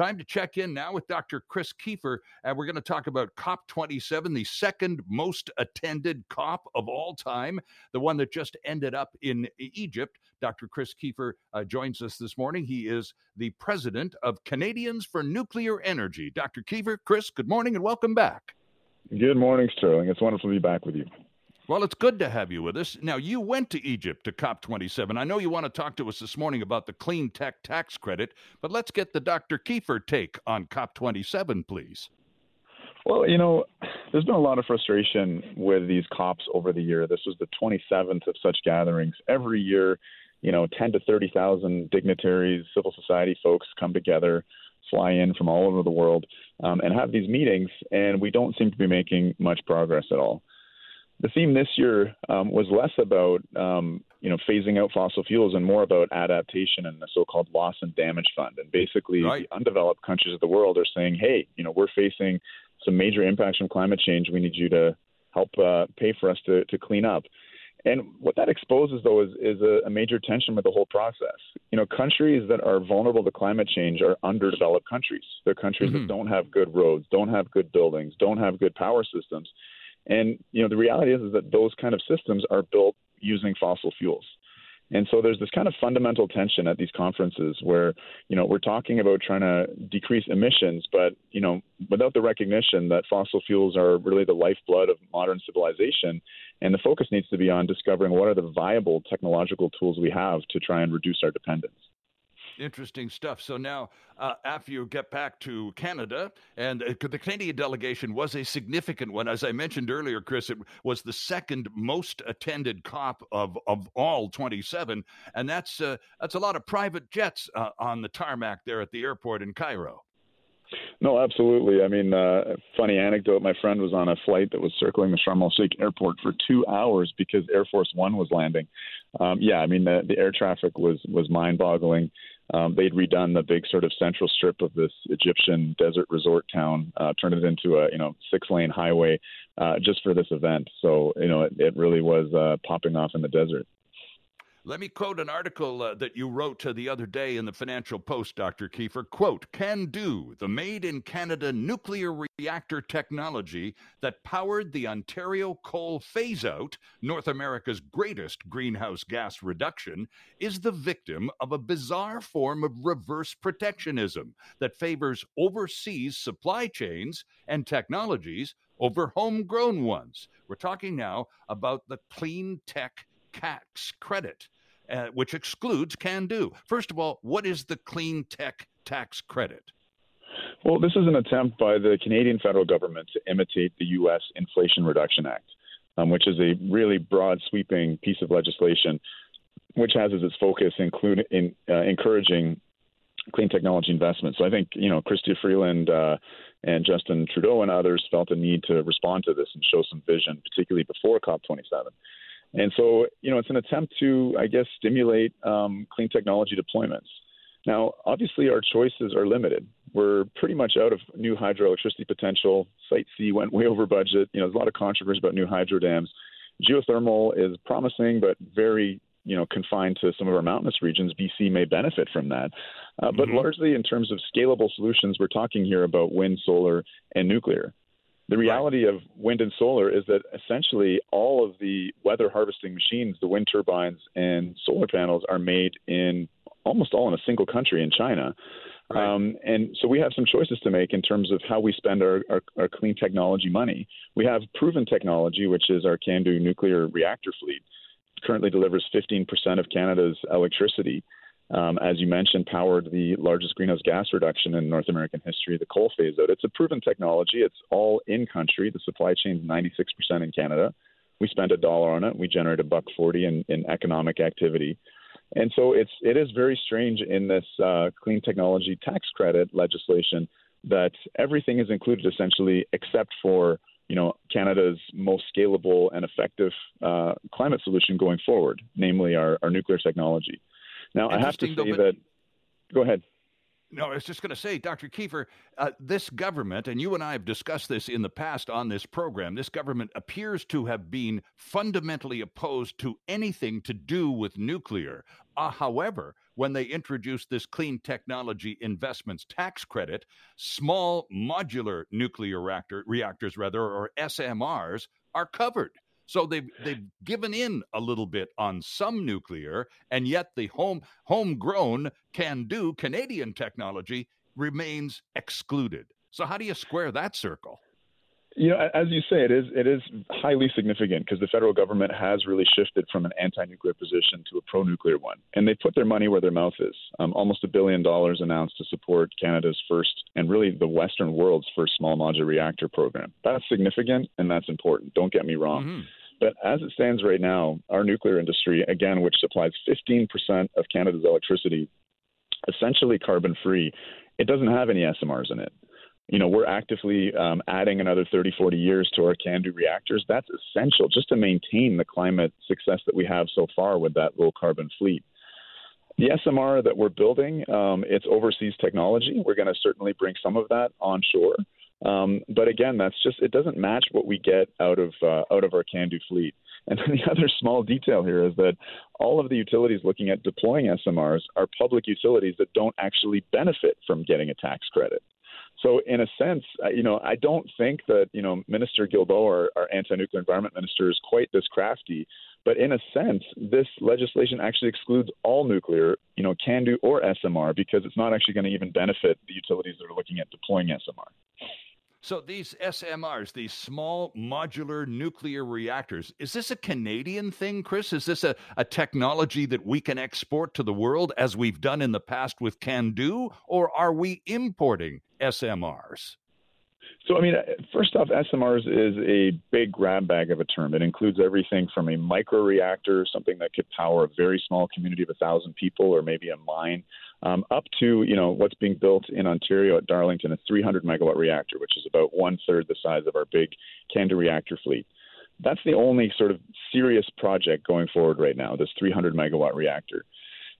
Time to check in now with Dr. Chris Keefer, and we're going to talk about COP27, the second most attended COP of all time, the one that just ended up in Egypt. Dr. Chris Keefer uh, joins us this morning. He is the president of Canadians for Nuclear Energy. Dr. Keefer, Chris, good morning and welcome back. Good morning, Sterling. It's wonderful to be back with you. Well, it's good to have you with us. Now, you went to Egypt to COP27. I know you want to talk to us this morning about the clean tech tax credit, but let's get the Dr. Keefer take on COP27, please. Well, you know, there's been a lot of frustration with these COPs over the year. This was the 27th of such gatherings. Every year, you know, 10 to 30,000 dignitaries, civil society folks come together, fly in from all over the world, um, and have these meetings, and we don't seem to be making much progress at all theme this year um, was less about um, you know phasing out fossil fuels and more about adaptation and the so-called loss and damage fund. And basically, right. the undeveloped countries of the world are saying, "Hey, you know, we're facing some major impacts from climate change. We need you to help uh, pay for us to, to clean up." And what that exposes, though, is, is a, a major tension with the whole process. You know, countries that are vulnerable to climate change are underdeveloped countries. They're countries mm-hmm. that don't have good roads, don't have good buildings, don't have good power systems and you know, the reality is, is that those kind of systems are built using fossil fuels. And so there's this kind of fundamental tension at these conferences where, you know, we're talking about trying to decrease emissions, but, you know, without the recognition that fossil fuels are really the lifeblood of modern civilization. And the focus needs to be on discovering what are the viable technological tools we have to try and reduce our dependence interesting stuff. So now, uh, after you get back to Canada, and uh, the Canadian delegation was a significant one, as I mentioned earlier, Chris, it was the second most attended COP of of all 27, and that's uh, that's a lot of private jets uh, on the tarmac there at the airport in Cairo. No, absolutely. I mean, uh, funny anecdote. My friend was on a flight that was circling the Sharm el Sheikh airport for two hours because Air Force One was landing. Um, yeah, I mean, the, the air traffic was was mind boggling. Um, they'd redone the big sort of central strip of this Egyptian desert resort town, uh, turned it into a you know six lane highway uh, just for this event. So you know it, it really was uh, popping off in the desert. Let me quote an article uh, that you wrote uh, the other day in the Financial Post, Dr. Keefer. Quote, CANDU, the made in Canada nuclear reactor technology that powered the Ontario coal phase out, North America's greatest greenhouse gas reduction, is the victim of a bizarre form of reverse protectionism that favors overseas supply chains and technologies over homegrown ones. We're talking now about the clean tech tax credit, uh, which excludes CANDU. First of all, what is the clean tech tax credit? Well, this is an attempt by the Canadian federal government to imitate the U.S. Inflation Reduction Act, um, which is a really broad, sweeping piece of legislation, which has as its focus include, in, uh, encouraging clean technology investment. So I think you know Chrystia Freeland uh, and Justin Trudeau and others felt a need to respond to this and show some vision, particularly before COP27. And so, you know, it's an attempt to, I guess, stimulate um, clean technology deployments. Now, obviously, our choices are limited. We're pretty much out of new hydroelectricity potential. Site C went way over budget. You know, there's a lot of controversy about new hydro dams. Geothermal is promising, but very you know confined to some of our mountainous regions. BC may benefit from that, uh, but mm-hmm. largely in terms of scalable solutions, we're talking here about wind, solar, and nuclear. The reality of wind and solar is that essentially all of the weather harvesting machines, the wind turbines and solar panels, are made in almost all in a single country in China. Right. Um, and so we have some choices to make in terms of how we spend our, our, our clean technology money. We have proven technology, which is our CANDU nuclear reactor fleet. Currently delivers 15% of Canada's electricity um, as you mentioned, powered the largest greenhouse gas reduction in North American history, the coal phase out. It's a proven technology. It's all in country. The supply chain is 96% in Canada. We spend a dollar on it. We generate a buck 40 in, in economic activity. And so it's it is very strange in this uh, clean technology tax credit legislation that everything is included essentially except for you know Canada's most scalable and effective uh, climate solution going forward, namely our, our nuclear technology. Now, I have to say though, that. Go ahead. No, I was just going to say, Dr. Keefer, uh, this government, and you and I have discussed this in the past on this program, this government appears to have been fundamentally opposed to anything to do with nuclear. Uh, however, when they introduced this clean technology investments tax credit, small modular nuclear reactor, reactors, rather, or SMRs, are covered. So they've they've given in a little bit on some nuclear, and yet the home homegrown CANDU Canadian technology remains excluded. So how do you square that circle? You know, as you say, it is it is highly significant because the federal government has really shifted from an anti-nuclear position to a pro-nuclear one, and they put their money where their mouth is. Um, almost a billion dollars announced to support Canada's first and really the Western world's first small modular reactor program. That's significant and that's important. Don't get me wrong. Mm-hmm. But as it stands right now, our nuclear industry, again, which supplies 15% of Canada's electricity, essentially carbon free, it doesn't have any SMRs in it. You know, we're actively um, adding another 30, 40 years to our CANDU reactors. That's essential just to maintain the climate success that we have so far with that low carbon fleet. The SMR that we're building, um, it's overseas technology. We're going to certainly bring some of that onshore. Um, but again, that's just it doesn't match what we get out of uh, out of our CANDU fleet. And the other small detail here is that all of the utilities looking at deploying SMRs are public utilities that don't actually benefit from getting a tax credit. So, in a sense, you know, I don't think that you know Minister Guilbeault, our, our anti-nuclear environment minister, is quite this crafty. But in a sense, this legislation actually excludes all nuclear, you know, CANDU or SMR because it's not actually going to even benefit the utilities that are looking at deploying SMR. So these SMRs, these small modular nuclear reactors, is this a Canadian thing, Chris? Is this a, a technology that we can export to the world as we've done in the past with CANDU, or are we importing SMRs? So, I mean, first off, SMRs is a big grab bag of a term. It includes everything from a micro reactor, something that could power a very small community of a thousand people, or maybe a mine, um, up to you know what's being built in Ontario at Darlington, a 300 megawatt reactor, which is about one third the size of our big CANDU reactor fleet. That's the only sort of serious project going forward right now. This 300 megawatt reactor,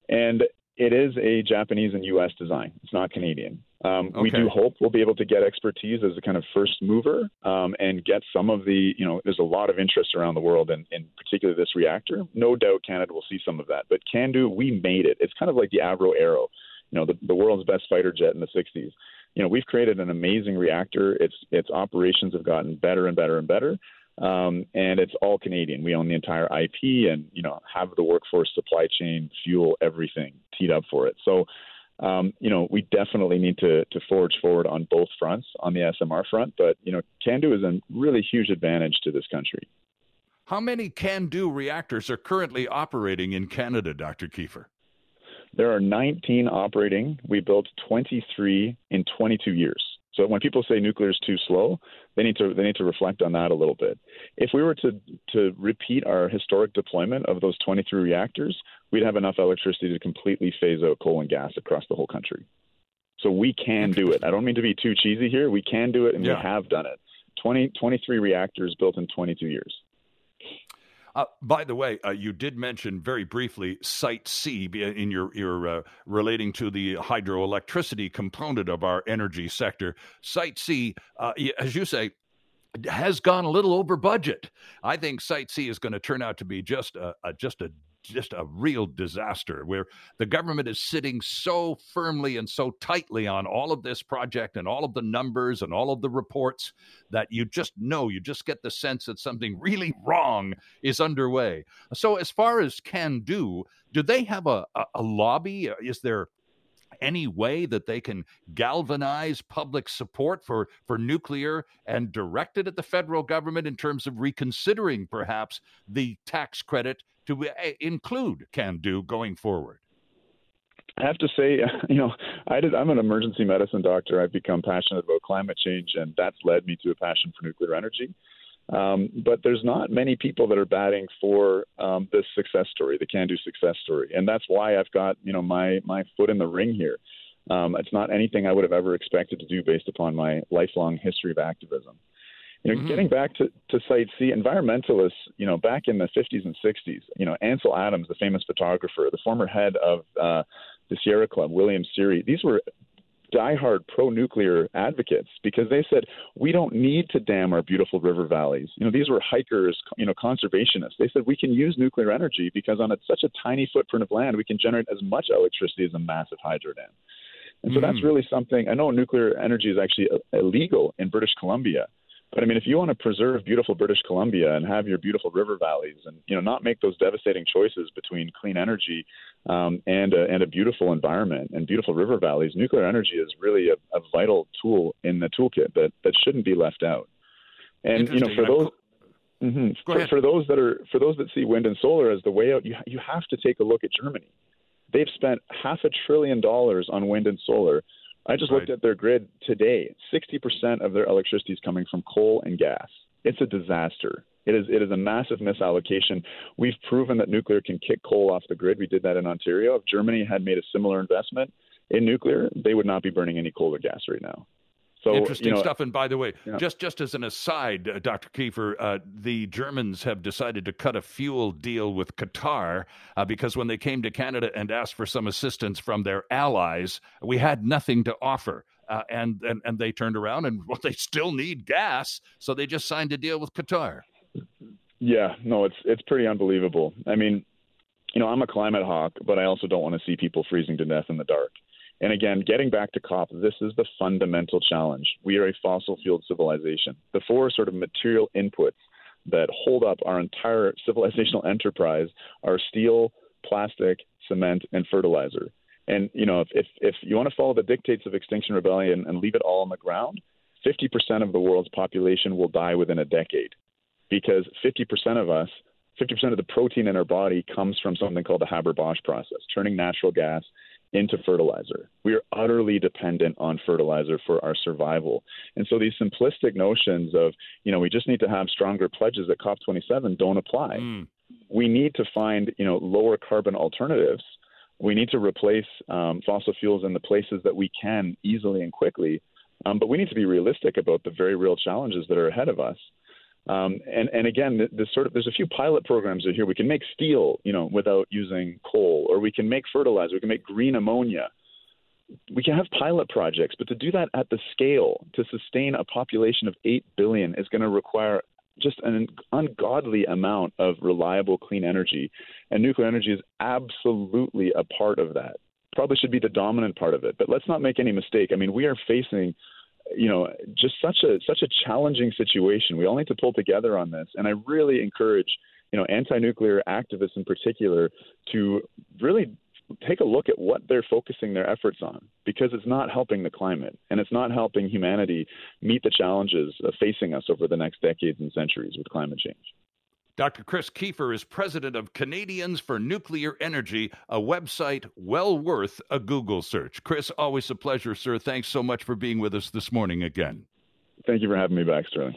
and it is a Japanese and U.S. design. It's not Canadian. Um, okay. We do hope we'll be able to get expertise as a kind of first mover um, and get some of the, you know, there's a lot of interest around the world, and in, in particular this reactor. No doubt Canada will see some of that. But CANDU, we made it. It's kind of like the Avro Arrow, you know, the, the world's best fighter jet in the 60s. You know, we've created an amazing reactor. Its its operations have gotten better and better and better. Um, and it's all Canadian. We own the entire IP, and you know have the workforce, supply chain, fuel, everything teed up for it. So, um, you know, we definitely need to to forge forward on both fronts, on the SMR front. But you know, CANDU is a really huge advantage to this country. How many CANDU reactors are currently operating in Canada, Dr. Keefer? There are 19 operating. We built 23 in 22 years. So when people say nuclear is too slow, they need to they need to reflect on that a little bit. If we were to to repeat our historic deployment of those 23 reactors, we'd have enough electricity to completely phase out coal and gas across the whole country. So we can do it. I don't mean to be too cheesy here. We can do it, and yeah. we have done it. 20, 23 reactors built in 22 years. Uh, by the way, uh, you did mention very briefly Site C in your your uh, relating to the hydroelectricity component of our energy sector. Site C, uh, as you say, has gone a little over budget. I think Site C is going to turn out to be just a, a just a just a real disaster where the government is sitting so firmly and so tightly on all of this project and all of the numbers and all of the reports that you just know, you just get the sense that something really wrong is underway. So, as far as CANDU do they have a, a, a lobby? Is there any way that they can galvanize public support for, for nuclear and direct it at the federal government in terms of reconsidering perhaps the tax credit to eh, include CANDU going forward? I have to say, you know, I did, I'm an emergency medicine doctor. I've become passionate about climate change, and that's led me to a passion for nuclear energy. Um, but there's not many people that are batting for um, this success story, the can-do success story, and that's why I've got you know my my foot in the ring here. Um, it's not anything I would have ever expected to do based upon my lifelong history of activism. You know, mm-hmm. getting back to, to Site C, environmentalists, you know, back in the 50s and 60s, you know, Ansel Adams, the famous photographer, the former head of uh, the Sierra Club, William Siri, these were diehard pro-nuclear advocates because they said we don't need to dam our beautiful river valleys. You know, these were hikers, you know, conservationists. They said we can use nuclear energy because on a, such a tiny footprint of land, we can generate as much electricity as a massive hydro dam. And so mm. that's really something. I know nuclear energy is actually illegal in British Columbia, but I mean, if you want to preserve beautiful British Columbia and have your beautiful river valleys, and you know, not make those devastating choices between clean energy um, and a, and a beautiful environment and beautiful river valleys, nuclear energy is really a, a vital tool in the toolkit that that shouldn't be left out. And you know, for those. Mm-hmm. For, for, those that are for those that see wind and solar as the way out, you you have to take a look at Germany. They've spent half a trillion dollars on wind and solar I just right. looked at their grid today. 60% of their electricity is coming from coal and gas. It's a disaster. It is it is a massive misallocation. We've proven that nuclear can kick coal off the grid. We did that in Ontario. If Germany had made a similar investment in nuclear, they would not be burning any coal or gas right now. So, Interesting you know, stuff. And by the way, yeah. just just as an aside, uh, Dr. Keefer, uh, the Germans have decided to cut a fuel deal with Qatar uh, because when they came to Canada and asked for some assistance from their allies, we had nothing to offer. Uh, and, and and they turned around and well, they still need gas, so they just signed a deal with Qatar. Yeah, no, it's it's pretty unbelievable. I mean, you know, I'm a climate hawk, but I also don't want to see people freezing to death in the dark. And again, getting back to COP, this is the fundamental challenge. We are a fossil fueled civilization. The four sort of material inputs that hold up our entire civilizational enterprise are steel, plastic, cement, and fertilizer. And you know, if if, if you want to follow the dictates of Extinction Rebellion and leave it all on the ground, 50% of the world's population will die within a decade, because 50% of us 50% of the protein in our body comes from something called the Haber-Bosch process, turning natural gas into fertilizer. We are utterly dependent on fertilizer for our survival. And so these simplistic notions of, you know, we just need to have stronger pledges at COP27 don't apply. Mm. We need to find, you know, lower carbon alternatives. We need to replace um, fossil fuels in the places that we can easily and quickly. Um, but we need to be realistic about the very real challenges that are ahead of us. Um, and, and again, this sort of there's a few pilot programs here. We can make steel, you know, without using coal, or we can make fertilizer. We can make green ammonia. We can have pilot projects, but to do that at the scale to sustain a population of eight billion is going to require just an ungodly amount of reliable clean energy, and nuclear energy is absolutely a part of that. Probably should be the dominant part of it. But let's not make any mistake. I mean, we are facing you know, just such a such a challenging situation. We all need to pull together on this, and I really encourage, you know, anti-nuclear activists in particular to really take a look at what they're focusing their efforts on because it's not helping the climate and it's not helping humanity meet the challenges facing us over the next decades and centuries with climate change. Dr. Chris Keefer is president of Canadians for Nuclear Energy, a website well worth a Google search. Chris, always a pleasure, sir. Thanks so much for being with us this morning again. Thank you for having me back, Sterling.